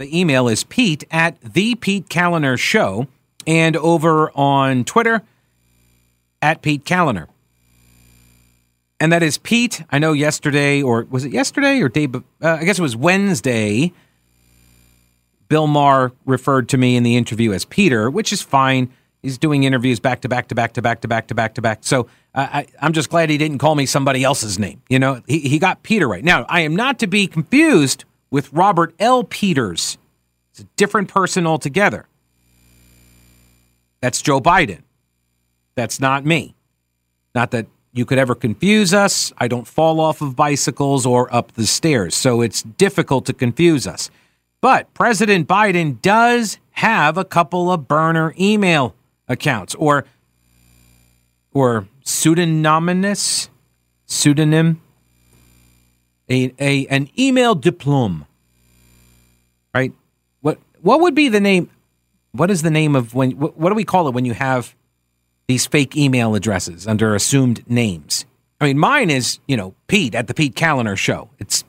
The email is Pete at the Pete Kaliner Show, and over on Twitter at Pete Kaliner. And that is Pete. I know yesterday, or was it yesterday or day? Uh, I guess it was Wednesday. Bill Maher referred to me in the interview as Peter, which is fine. He's doing interviews back to back to back to back to back to back to back. So uh, I, I'm just glad he didn't call me somebody else's name. You know, he, he got Peter right. Now, I am not to be confused with Robert L. Peters. It's a different person altogether. That's Joe Biden. That's not me. Not that you could ever confuse us. I don't fall off of bicycles or up the stairs, so it's difficult to confuse us. But President Biden does have a couple of burner email accounts or or pseudonymous pseudonym a, a an email diplome right? What what would be the name what is the name of when what, what do we call it when you have these fake email addresses under assumed names? I mean mine is you know pete at the pete Kaliner show. It's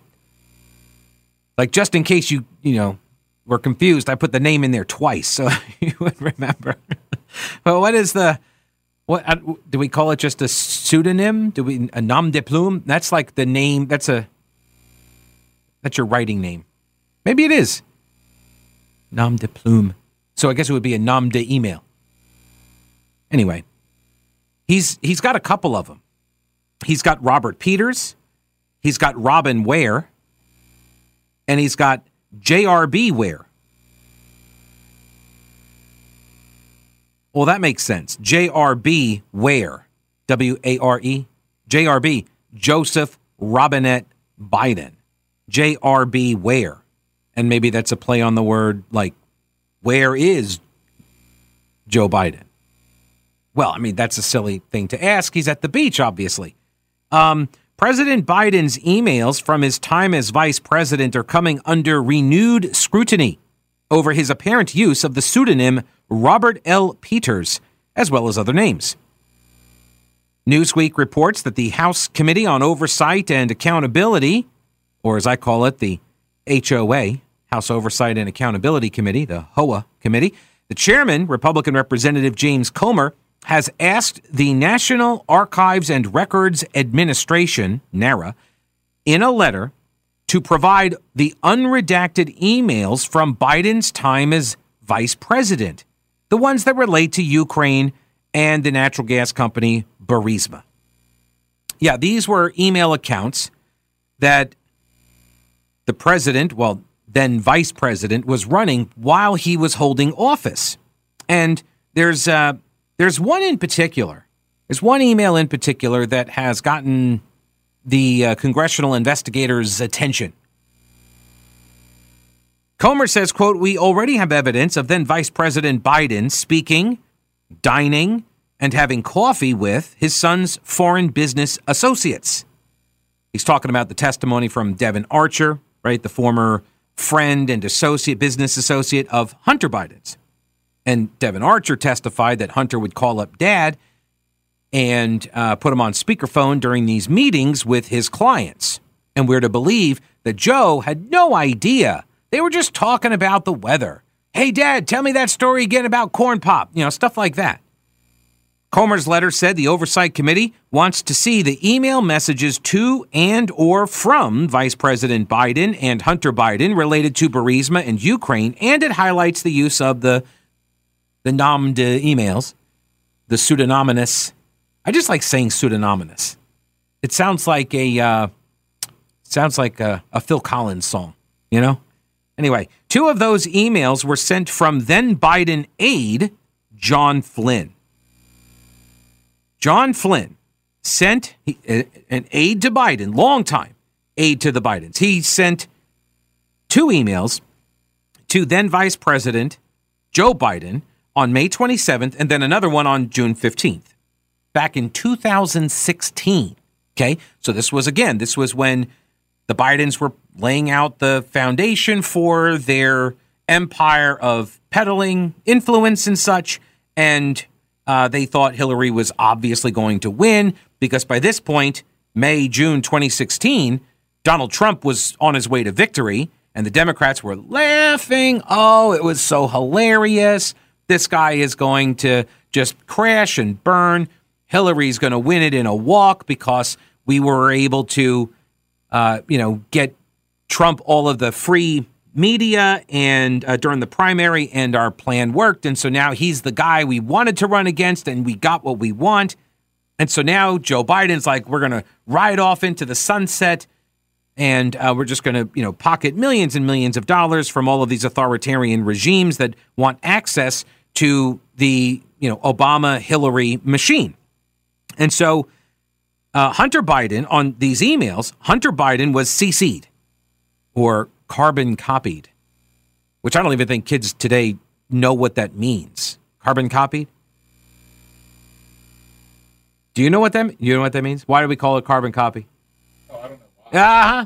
like just in case you you know were confused i put the name in there twice so you would remember. But what is the what uh, do we call it just a pseudonym? Do we a nom de plume? That's like the name that's a that's your writing name maybe it is nom de plume so i guess it would be a nom de email anyway he's he's got a couple of them he's got robert peters he's got robin ware and he's got JRB Ware. Well, that makes sense. JRB Ware. W A R E. JRB. Joseph Robinette Biden. JRB Ware. And maybe that's a play on the word like, where is Joe Biden? Well, I mean, that's a silly thing to ask. He's at the beach, obviously. Um, President Biden's emails from his time as vice president are coming under renewed scrutiny over his apparent use of the pseudonym Robert L. Peters, as well as other names. Newsweek reports that the House Committee on Oversight and Accountability, or as I call it, the HOA, House Oversight and Accountability Committee, the HOA Committee, the chairman, Republican Representative James Comer, has asked the National Archives and Records Administration, NARA, in a letter to provide the unredacted emails from Biden's time as vice president, the ones that relate to Ukraine and the natural gas company Burisma. Yeah, these were email accounts that the president, well, then vice president, was running while he was holding office. And there's uh, there's one in particular. There's one email in particular that has gotten the uh, congressional investigators' attention. Comer says, quote, we already have evidence of then Vice President Biden speaking, dining, and having coffee with his son's foreign business associates. He's talking about the testimony from Devon Archer, right, the former friend and associate, business associate of Hunter Biden's. And Devon Archer testified that Hunter would call up dad and uh, put him on speakerphone during these meetings with his clients. And we're to believe that Joe had no idea. They were just talking about the weather. Hey, Dad, tell me that story again about corn pop, you know, stuff like that. Comer's letter said the oversight committee wants to see the email messages to and or from Vice President Biden and Hunter Biden related to Burisma and Ukraine, and it highlights the use of the the nom de emails, the pseudonymous. I just like saying pseudonymous. It sounds like a uh, sounds like a, a Phil Collins song, you know. Anyway, two of those emails were sent from then Biden aide John Flynn. John Flynn sent an aide to Biden, long time aide to the Bidens. He sent two emails to then Vice President Joe Biden on May 27th, and then another one on June 15th, back in 2016. Okay, so this was again, this was when the Bidens were laying out the foundation for their empire of peddling influence and such, and uh, they thought Hillary was obviously going to win because by this point, May, June 2016, Donald Trump was on his way to victory, and the Democrats were laughing. Oh, it was so hilarious. This guy is going to just crash and burn. Hillary's going to win it in a walk because we were able to, uh, you know, get Trump all of the free media and uh, during the primary, and our plan worked. And so now he's the guy we wanted to run against, and we got what we want. And so now Joe Biden's like, we're going to ride off into the sunset, and uh, we're just going to, you know, pocket millions and millions of dollars from all of these authoritarian regimes that want access to the, you know, Obama Hillary machine. And so uh, Hunter Biden on these emails, Hunter Biden was CC'd or carbon copied, which I don't even think kids today know what that means. Carbon copied? Do you know what that you know what that means? Why do we call it carbon copy? Oh, I don't know why. Uh-huh.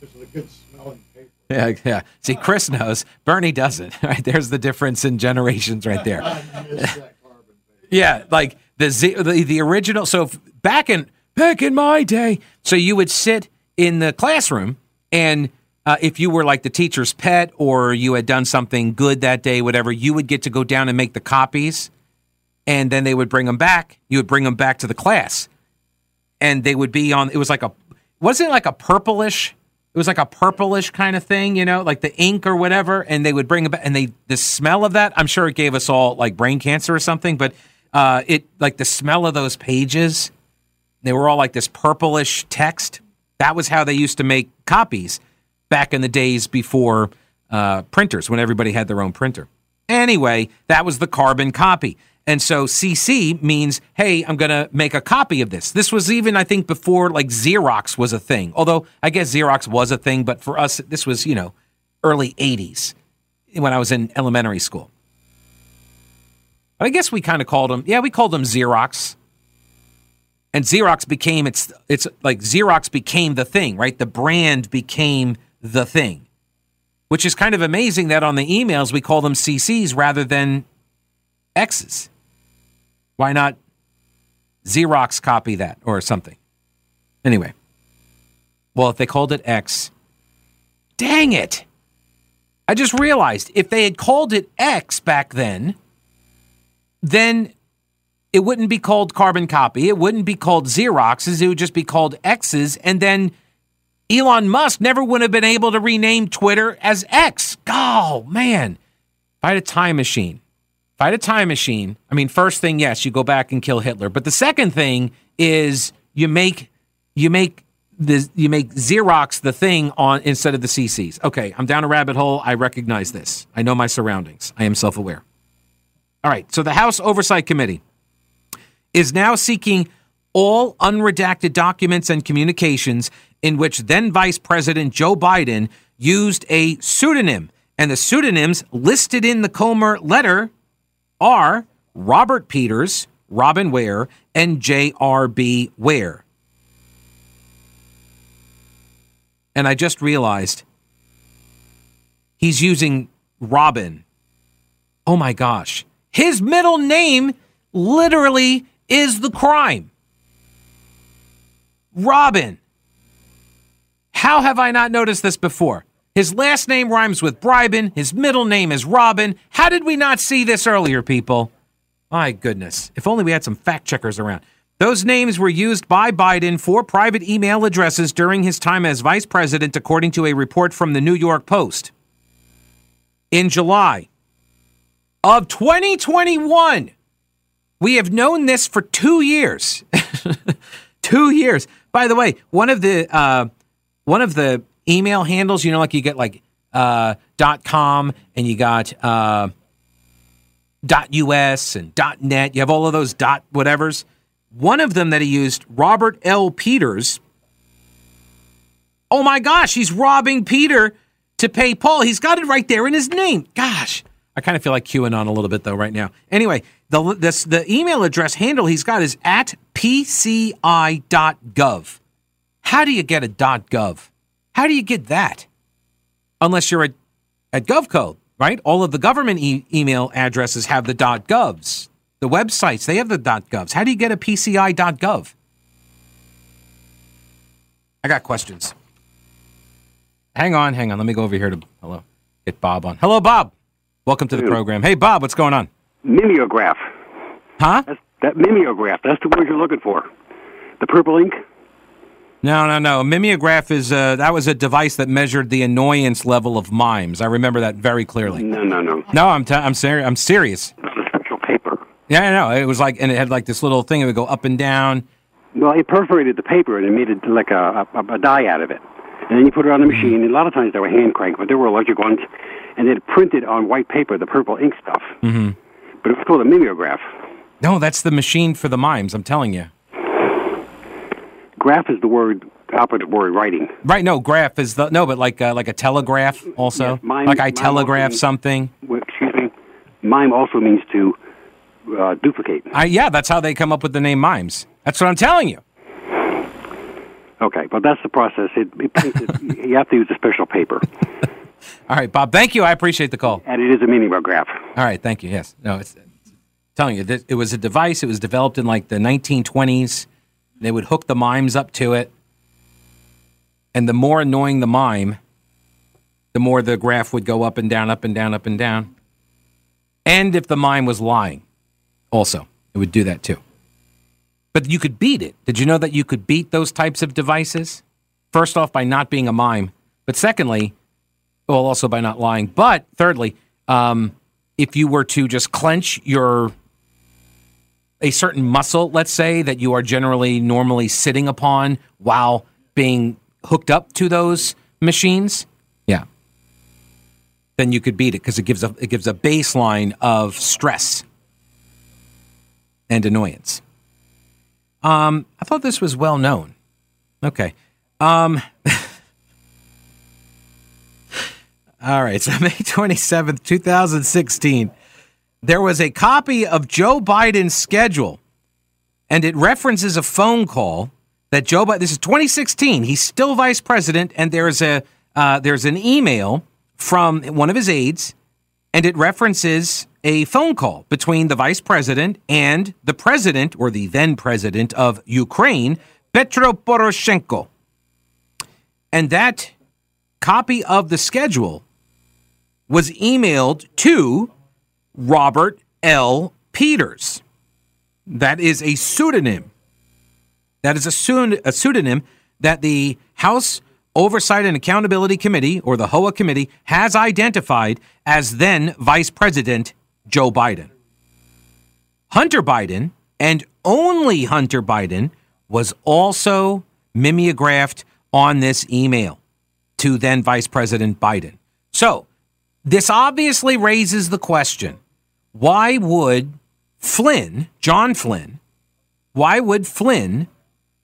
This is a good smelling paper. Yeah, yeah. See, Chris knows. Bernie doesn't. Right? There's the difference in generations right there. I miss that carbon paper. Yeah, like the the, the original. So back in back in my day, so you would sit in the classroom, and uh, if you were like the teacher's pet or you had done something good that day, whatever, you would get to go down and make the copies, and then they would bring them back. You would bring them back to the class, and they would be on. It was like a wasn't it like a purplish. It was like a purplish kind of thing, you know, like the ink or whatever, and they would bring it back. And they, the smell of that, I'm sure it gave us all like brain cancer or something. But uh, it, like the smell of those pages, they were all like this purplish text. That was how they used to make copies back in the days before uh, printers, when everybody had their own printer. Anyway, that was the carbon copy. And so CC means, hey, I'm going to make a copy of this. This was even, I think, before like Xerox was a thing. Although I guess Xerox was a thing, but for us, this was, you know, early 80s when I was in elementary school. But I guess we kind of called them, yeah, we called them Xerox. And Xerox became, it's, it's like Xerox became the thing, right? The brand became the thing, which is kind of amazing that on the emails we call them CCs rather than X's. Why not Xerox copy that or something? Anyway, well, if they called it X, dang it. I just realized if they had called it X back then, then it wouldn't be called carbon copy. It wouldn't be called Xeroxes. It would just be called X's. And then Elon Musk never would have been able to rename Twitter as X. Oh, man. If I had a time machine, if I had a time machine, I mean, first thing, yes, you go back and kill Hitler. But the second thing is you make you make the you make Xerox the thing on instead of the CCs. Okay, I'm down a rabbit hole. I recognize this. I know my surroundings. I am self-aware. All right, so the House Oversight Committee is now seeking all unredacted documents and communications in which then Vice President Joe Biden used a pseudonym. And the pseudonyms listed in the Comer letter are Robert Peters, Robin Ware, and J.R.B. Ware. And I just realized he's using Robin. Oh my gosh. His middle name literally is the crime. Robin. How have I not noticed this before? His last name rhymes with Bribin. His middle name is Robin. How did we not see this earlier, people? My goodness. If only we had some fact checkers around. Those names were used by Biden for private email addresses during his time as vice president, according to a report from the New York Post. In July of 2021, we have known this for two years. two years. By the way, one of the uh, one of the email handles, you know, like you get like uh, .com and you got uh, .us and .net. You have all of those dot whatevers. One of them that he used, Robert L. Peters. Oh my gosh, he's robbing Peter to pay Paul. He's got it right there in his name. Gosh, I kind of feel like QAnon a little bit though right now. Anyway, the this, the email address handle he's got is at pci.gov. How do you get a .gov? How do you get that? Unless you're at, at GovCode, right? All of the government e- email addresses have the .govs. The websites, they have the .govs. How do you get a PCI.gov? I got questions. Hang on, hang on. Let me go over here to hello. Get Bob on. Hello, Bob. Welcome to the program. Hey, Bob, what's going on? Mimeograph. Huh? That's, that mimeograph. That's the word you're looking for. The purple ink. No, no, no. A mimeograph is uh, that was a device that measured the annoyance level of mimes. I remember that very clearly. No, no, no. No, I'm t- I'm serious. I'm serious. It's a special paper. Yeah, I know. It was like, and it had like this little thing. It would go up and down. Well, it perforated the paper and it made it like a, a, a die out of it. And then you put it on the machine. And a lot of times they were hand crank, but there were electric ones. And it printed on white paper the purple ink stuff. Mm-hmm. But it was called a mimeograph. No, that's the machine for the mimes. I'm telling you. Graph is the word, operative word, writing. Right? No, graph is the no, but like uh, like a telegraph also. Yes, mime- like I telegraph also- something. Well, Excuse me. Mime also means to uh, duplicate. I yeah, that's how they come up with the name mimes. That's what I'm telling you. Okay, but that's the process. It, it it, you have to use a special paper. All right, Bob. Thank you. I appreciate the call. And it is a meaning of graph. All right, thank you. Yes, no, it's, it's telling you that it was a device. It was developed in like the 1920s. They would hook the mimes up to it, and the more annoying the mime, the more the graph would go up and down, up and down, up and down. And if the mime was lying, also it would do that too. But you could beat it. Did you know that you could beat those types of devices? First off, by not being a mime, but secondly, well, also by not lying. But thirdly, um, if you were to just clench your a certain muscle, let's say that you are generally normally sitting upon while being hooked up to those machines, yeah, then you could beat it because it gives a it gives a baseline of stress and annoyance. Um, I thought this was well known. Okay. Um, all right. So May 27th, 2016, there was a copy of Joe Biden's schedule, and it references a phone call that Joe Biden, this is 2016, he's still vice president, and there's a uh, there's an email from one of his aides, and it references a phone call between the vice president and the president, or the then president of Ukraine, Petro Poroshenko. And that copy of the schedule was emailed to Robert L. Peters. That is a pseudonym. That is a, pseudonym that the House Oversight and Accountability Committee, or the HOA Committee, has identified as then Vice President Joe Biden. Hunter Biden, and only Hunter Biden, was also mimeographed on this email to then Vice President Biden. So, this obviously raises the question why would Flynn, John Flynn, why would Flynn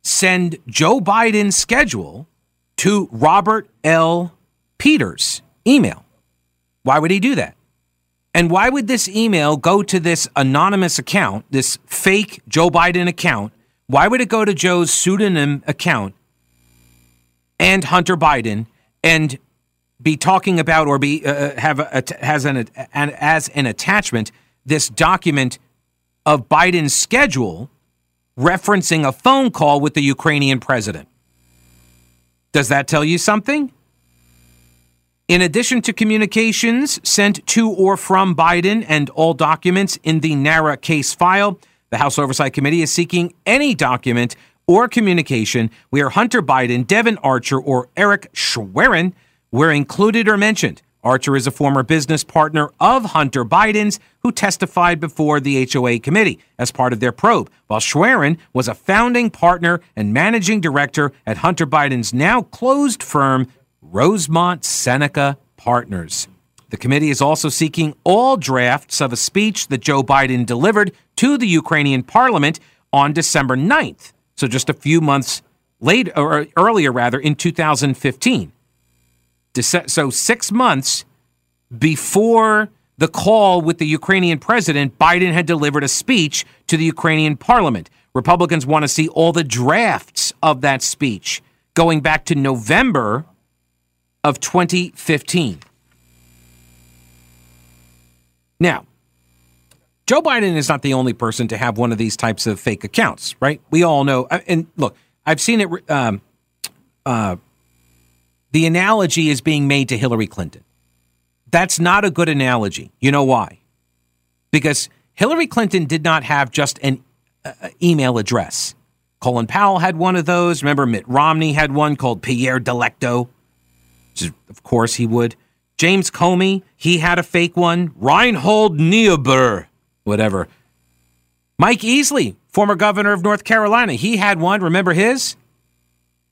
send Joe Biden's schedule to Robert L. Peters' email? Why would he do that? And why would this email go to this anonymous account, this fake Joe Biden account? Why would it go to Joe's pseudonym account and Hunter Biden and be talking about or be uh, have a, has an, an as an attachment this document of Biden's schedule referencing a phone call with the Ukrainian president? Does that tell you something? In addition to communications sent to or from Biden and all documents in the NARA case file, the House Oversight Committee is seeking any document or communication where Hunter Biden, Devon Archer, or Eric Schwerin were included or mentioned. Archer is a former business partner of Hunter Biden's who testified before the HOA committee as part of their probe, while Schwerin was a founding partner and managing director at Hunter Biden's now closed firm, Rosemont Seneca Partners. The committee is also seeking all drafts of a speech that Joe Biden delivered to the Ukrainian parliament on December 9th, so just a few months later, or earlier rather, in 2015. So six months before the call with the Ukrainian president, Biden had delivered a speech to the Ukrainian parliament. Republicans want to see all the drafts of that speech going back to November of 2015. Now, Joe Biden is not the only person to have one of these types of fake accounts, right? We all know. And look, I've seen it. Um, uh, the analogy is being made to Hillary Clinton. That's not a good analogy. You know why? Because Hillary Clinton did not have just an uh, email address. Colin Powell had one of those. Remember, Mitt Romney had one called Pierre Delecto. Of course, he would. James Comey, he had a fake one. Reinhold Niebuhr, whatever. Mike Easley, former governor of North Carolina, he had one. Remember his?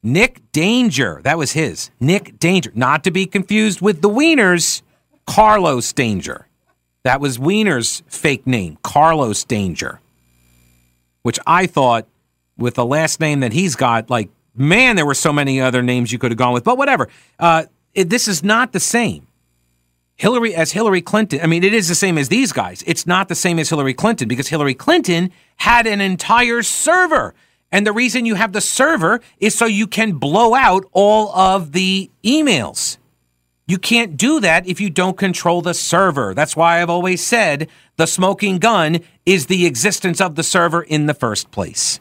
Nick Danger. That was his. Nick Danger. Not to be confused with the Weiners. Carlos Danger. That was Weiner's fake name, Carlos Danger. Which I thought, with the last name that he's got, like, man, there were so many other names you could have gone with. But whatever. Uh, it, this is not the same. Hillary, as Hillary Clinton, I mean, it is the same as these guys. It's not the same as Hillary Clinton because Hillary Clinton had an entire server. And the reason you have the server is so you can blow out all of the emails. You can't do that if you don't control the server. That's why I've always said the smoking gun is the existence of the server in the first place.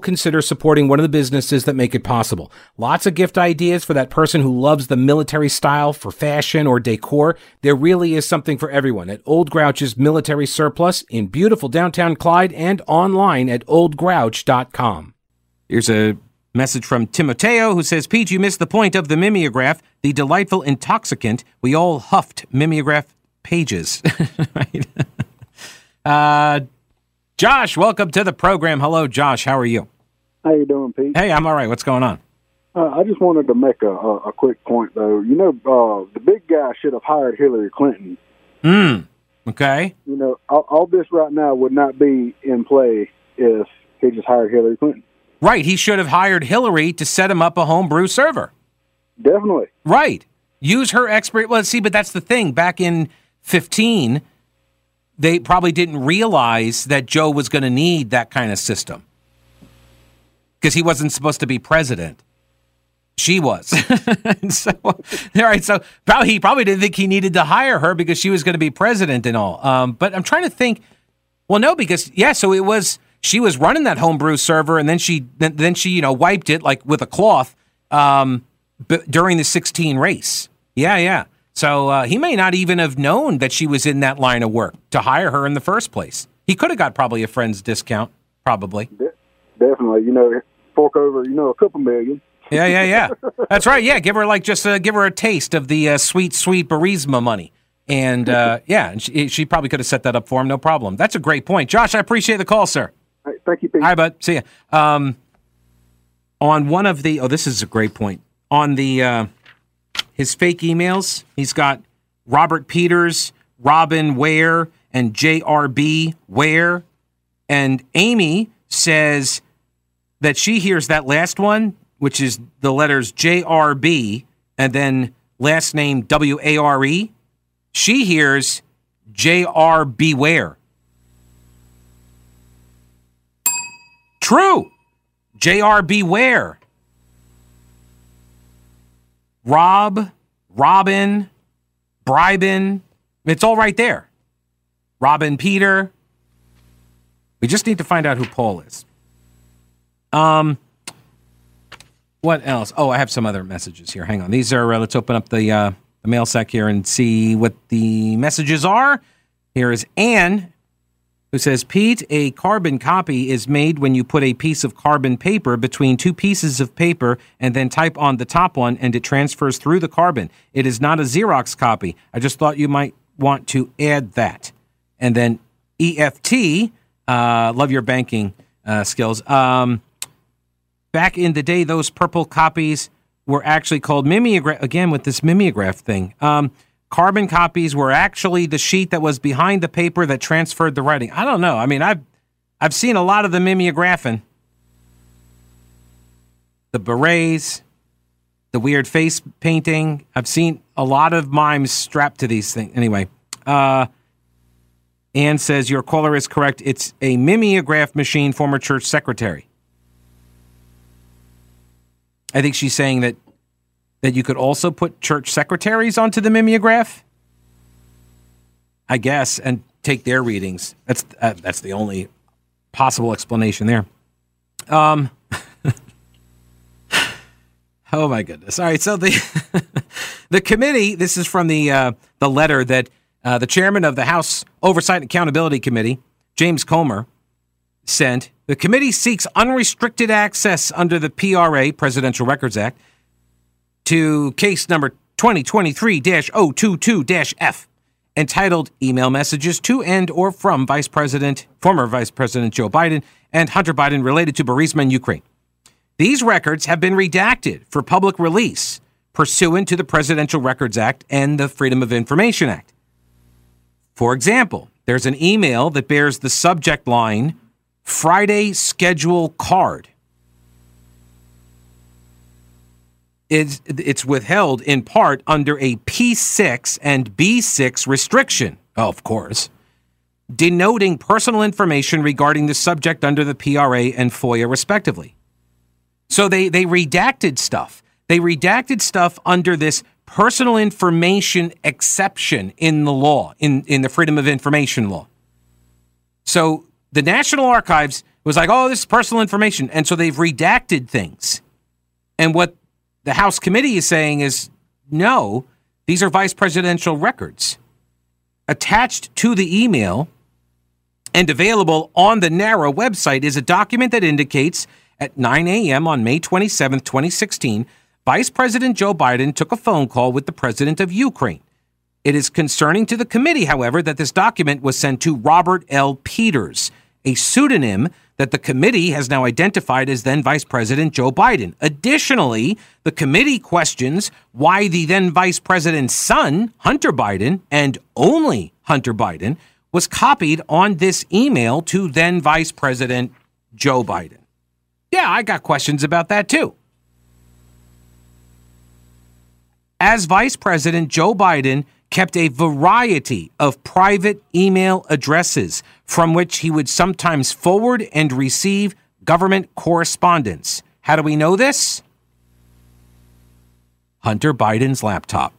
consider supporting one of the businesses that make it possible. Lots of gift ideas for that person who loves the military style for fashion or decor. There really is something for everyone at Old Grouch's Military Surplus in beautiful downtown Clyde and online at oldgrouch.com. Here's a message from Timoteo who says, Pete, you missed the point of the mimeograph, the delightful intoxicant. We all huffed mimeograph pages. right? uh, Josh, welcome to the program. Hello, Josh. How are you? How are you doing, Pete? Hey, I'm all right. What's going on? Uh, I just wanted to make a, a, a quick point, though. You know, uh, the big guy should have hired Hillary Clinton. Hmm. Okay. You know, all, all this right now would not be in play if he just hired Hillary Clinton. Right. He should have hired Hillary to set him up a homebrew server. Definitely. Right. Use her expert. Well, see, but that's the thing. Back in 15, they probably didn't realize that Joe was going to need that kind of system because he wasn't supposed to be president. She was. so, all right. So probably he probably didn't think he needed to hire her because she was going to be president and all. Um, but I'm trying to think. Well, no, because yeah. So it was she was running that homebrew server, and then she then, then she you know wiped it like with a cloth um, b- during the 16 race. Yeah, yeah. So uh, he may not even have known that she was in that line of work to hire her in the first place. He could have got probably a friend's discount, probably. De- definitely. You know, fork over, you know, a couple million. Yeah, yeah, yeah. That's right. Yeah, give her like just uh, give her a taste of the uh, sweet, sweet Burisma money. And uh, yeah, and she, she probably could have set that up for him, no problem. That's a great point. Josh, I appreciate the call, sir. Right, thank you, Pete. Right, bud. See ya. Um, on one of the, oh, this is a great point. On the, uh, his fake emails, he's got Robert Peters, Robin Ware, and JRB Ware. And Amy says that she hears that last one, which is the letters JRB and then last name W A R E. She hears JR Beware. True. JR Beware. Rob, Robin, Bribin. It's all right there. Robin Peter. We just need to find out who Paul is. Um, what else? Oh, I have some other messages here. Hang on. These are. Uh, let's open up the uh, the mail sack here and see what the messages are. Here is Anne who says, Pete, a carbon copy is made when you put a piece of carbon paper between two pieces of paper and then type on the top one and it transfers through the carbon. It is not a Xerox copy. I just thought you might want to add that. And then EFT, uh, love your banking uh, skills. Um, back in the day, those purple copies were actually called mimeograph. Again, with this mimeograph thing. Um, carbon copies were actually the sheet that was behind the paper that transferred the writing. I don't know. I mean, I've I've seen a lot of the mimeographing. The berets, the weird face painting. I've seen a lot of mimes strapped to these things. Anyway, uh, Anne says your caller is correct. It's a mimeograph machine, former church secretary. I think she's saying that that you could also put church secretaries onto the mimeograph. I guess, and take their readings. That's uh, that's the only possible explanation there. Um. oh my goodness! All right, so the the committee. This is from the uh, the letter that uh, the chairman of the House Oversight and Accountability Committee, James Comer, sent. The committee seeks unrestricted access under the PRA, Presidential Records Act, to case number 2023 022 F, entitled Email Messages to and or from Vice President, former Vice President Joe Biden and Hunter Biden related to Burisma in Ukraine. These records have been redacted for public release pursuant to the Presidential Records Act and the Freedom of Information Act. For example, there's an email that bears the subject line Friday schedule card. It's, it's withheld in part under a P6 and B6 restriction, of course, denoting personal information regarding the subject under the PRA and FOIA, respectively. So they, they redacted stuff. They redacted stuff under this personal information exception in the law, in, in the Freedom of Information law. So the National Archives was like, oh, this is personal information. And so they've redacted things. And what the House committee is saying is no, these are vice presidential records. Attached to the email and available on the NARA website is a document that indicates at 9 a.m. on May 27, 2016, Vice President Joe Biden took a phone call with the president of Ukraine. It is concerning to the committee, however, that this document was sent to Robert L. Peters, a pseudonym that the committee has now identified as then Vice President Joe Biden. Additionally, the committee questions why the then Vice President's son, Hunter Biden, and only Hunter Biden, was copied on this email to then Vice President Joe Biden. Yeah, I got questions about that too. As Vice President, Joe Biden kept a variety of private email addresses from which he would sometimes forward and receive government correspondence. How do we know this? Hunter Biden's laptop.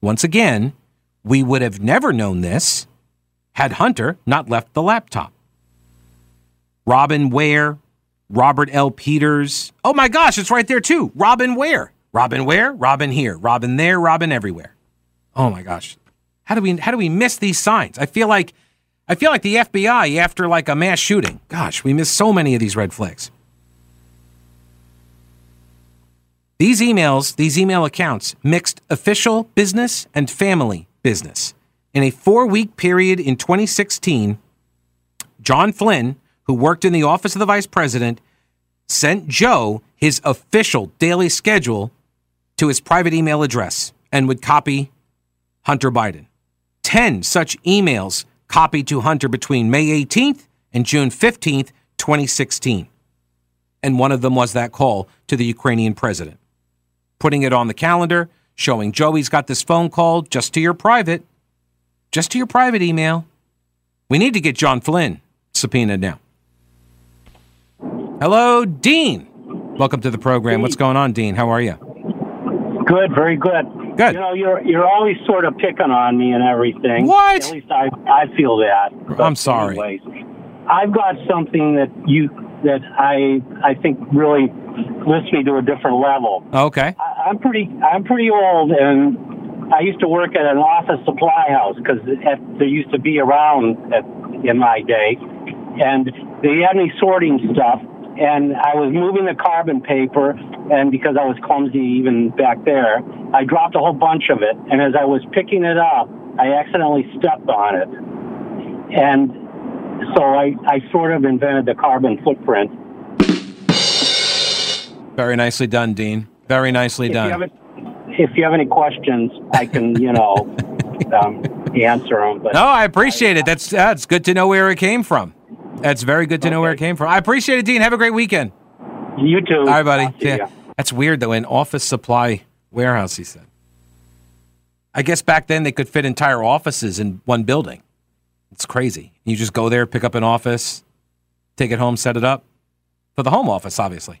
Once again, we would have never known this had Hunter not left the laptop. Robin Ware, Robert L. Peters. Oh my gosh, it's right there too. Robin Ware. Robin Ware, Robin here. Robin there. Robin everywhere. Oh my gosh. How do we how do we miss these signs? I feel like I feel like the FBI after like a mass shooting. Gosh, we miss so many of these red flags. These emails, these email accounts mixed official business and family business. In a 4-week period in 2016, John Flynn, who worked in the office of the vice president, sent Joe his official daily schedule to his private email address and would copy Hunter Biden. 10 such emails copied to Hunter between May 18th and June 15th, 2016. And one of them was that call to the Ukrainian president. Putting it on the calendar, showing Joey's got this phone call just to your private, just to your private email. We need to get John Flynn subpoenaed now. Hello, Dean. Welcome to the program. What's going on, Dean? How are you? Good, very good. Good. You know, you're you're always sort of picking on me and everything. What? At least I I feel that. But I'm sorry. Anyways, I've got something that you that I I think really lifts me to a different level. Okay. I, I'm pretty I'm pretty old and I used to work at an office supply house because there used to be around at in my day, and they had me sorting stuff, and I was moving the carbon paper, and because I was clumsy even back there, I dropped a whole bunch of it, and as I was picking it up, I accidentally stepped on it, and so I, I sort of invented the carbon footprint. Very nicely done, Dean. Very nicely If you, done. have, it- if you have any questions, I can, you know, um, answer them. But No, I appreciate it. That's that's good to know where it came from. That's very good to know where it came from. I appreciate it, Dean. Have a great weekend. you too. All right, buddy. Talk to ya. Yeah. That's weird though. An office supply warehouse, he said. I guess back then they could fit entire offices in one building. It's crazy. You just go there, pick up an office, take it home, set it up for the home office, obviously.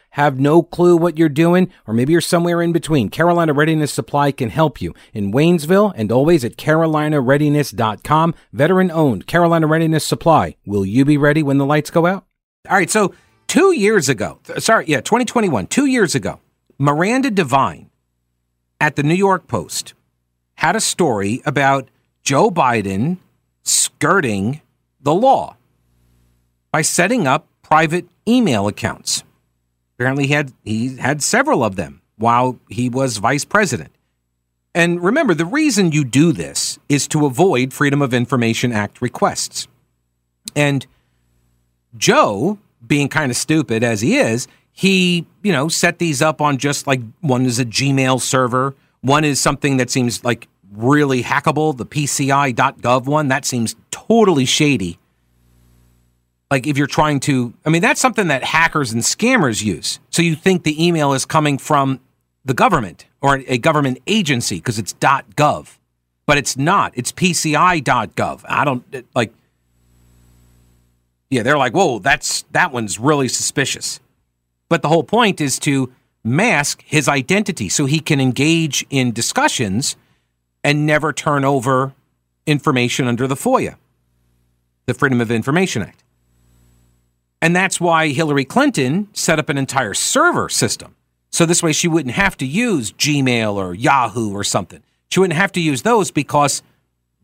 have no clue what you're doing, or maybe you're somewhere in between, Carolina Readiness Supply can help you in Waynesville and always at carolinareadiness.com. Veteran owned Carolina Readiness Supply. Will you be ready when the lights go out? All right, so two years ago, uh, sorry, yeah, 2021, two years ago, Miranda Devine at the New York Post had a story about Joe Biden skirting the law by setting up private email accounts. Apparently, he had he had several of them while he was vice president. And remember, the reason you do this is to avoid Freedom of Information Act requests. And Joe, being kind of stupid as he is, he, you know, set these up on just like one is a Gmail server, one is something that seems like really hackable, the PCI.gov one, that seems totally shady. Like if you're trying to, I mean, that's something that hackers and scammers use. So you think the email is coming from the government or a government agency because it's .gov, but it's not. It's PCI.gov. I don't like. Yeah, they're like, whoa, that's that one's really suspicious. But the whole point is to mask his identity so he can engage in discussions and never turn over information under the FOIA, the Freedom of Information Act. And that's why Hillary Clinton set up an entire server system. So this way she wouldn't have to use Gmail or Yahoo or something. She wouldn't have to use those because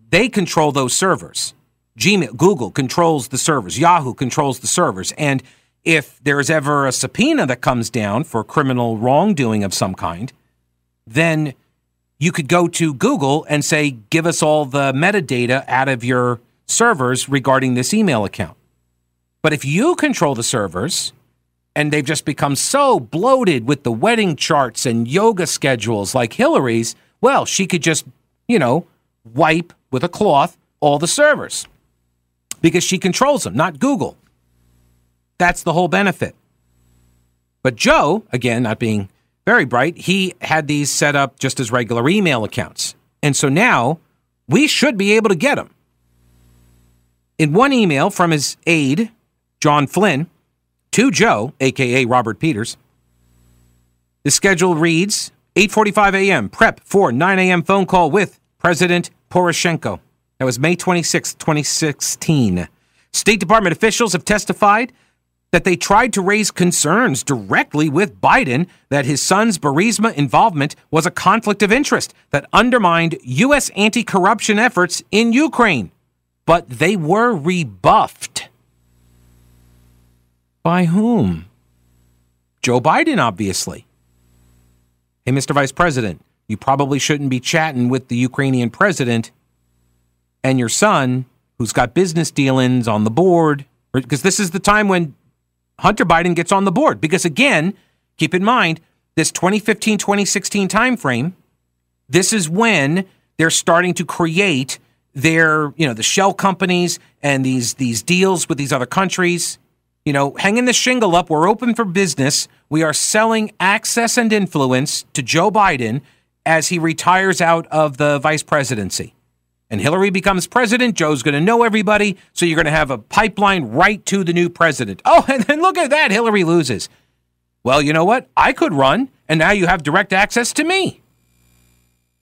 they control those servers. Gmail, Google controls the servers. Yahoo controls the servers. And if there's ever a subpoena that comes down for criminal wrongdoing of some kind, then you could go to Google and say, give us all the metadata out of your servers regarding this email account. But if you control the servers and they've just become so bloated with the wedding charts and yoga schedules like Hillary's, well, she could just, you know, wipe with a cloth all the servers because she controls them, not Google. That's the whole benefit. But Joe, again, not being very bright, he had these set up just as regular email accounts. And so now we should be able to get them. In one email from his aide, John Flynn, to Joe, aka Robert Peters, the schedule reads 8:45 a.m. prep for 9 a.m. phone call with President Poroshenko. That was May 26, 2016. State Department officials have testified that they tried to raise concerns directly with Biden that his son's Burisma involvement was a conflict of interest that undermined U.S. anti corruption efforts in Ukraine. But they were rebuffed. By whom? Joe Biden, obviously. Hey, Mr. Vice President, you probably shouldn't be chatting with the Ukrainian president and your son, who's got business dealings on the board, because this is the time when Hunter Biden gets on the board. Because again, keep in mind this 2015 2016 timeframe, this is when they're starting to create their, you know, the shell companies and these these deals with these other countries. You know, hanging the shingle up. We're open for business. We are selling access and influence to Joe Biden as he retires out of the vice presidency. And Hillary becomes president. Joe's going to know everybody. So you're going to have a pipeline right to the new president. Oh, and then look at that. Hillary loses. Well, you know what? I could run, and now you have direct access to me.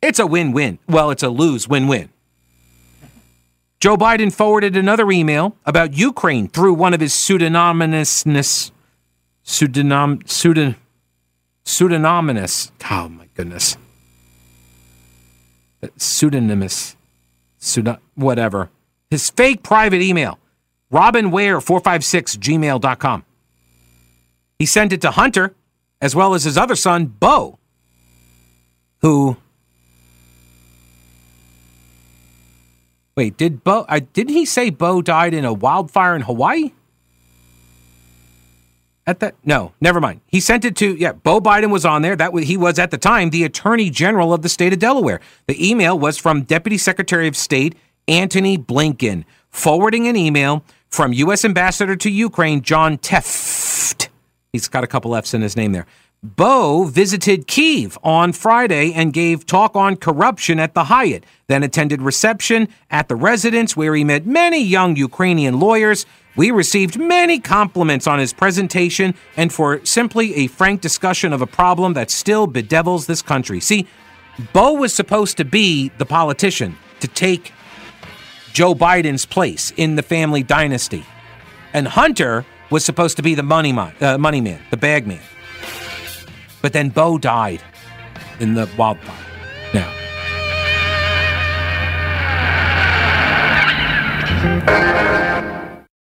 It's a win win. Well, it's a lose win win. Joe Biden forwarded another email about Ukraine through one of his pseudonymousness, pseudonym, pseudon, pseudonymous. Oh my goodness, uh, pseudonymous, pseudo, whatever. His fake private email, robinware456 gmail.com. He sent it to Hunter, as well as his other son, Beau, who Wait, did Beau? Uh, didn't he say Beau died in a wildfire in Hawaii? At that, no, never mind. He sent it to yeah. Beau Biden was on there. That was, he was at the time the Attorney General of the state of Delaware. The email was from Deputy Secretary of State Antony Blinken, forwarding an email from U.S. Ambassador to Ukraine John Tefft. He's got a couple F's in his name there. Beau visited Kiev on Friday and gave talk on corruption at the Hyatt, then attended reception at the residence where he met many young Ukrainian lawyers. We received many compliments on his presentation and for simply a frank discussion of a problem that still bedevils this country. See, Beau was supposed to be the politician to take Joe Biden's place in the family dynasty. And Hunter was supposed to be the money uh, money man, the bag man. But then Beau died in the wildfire. Now.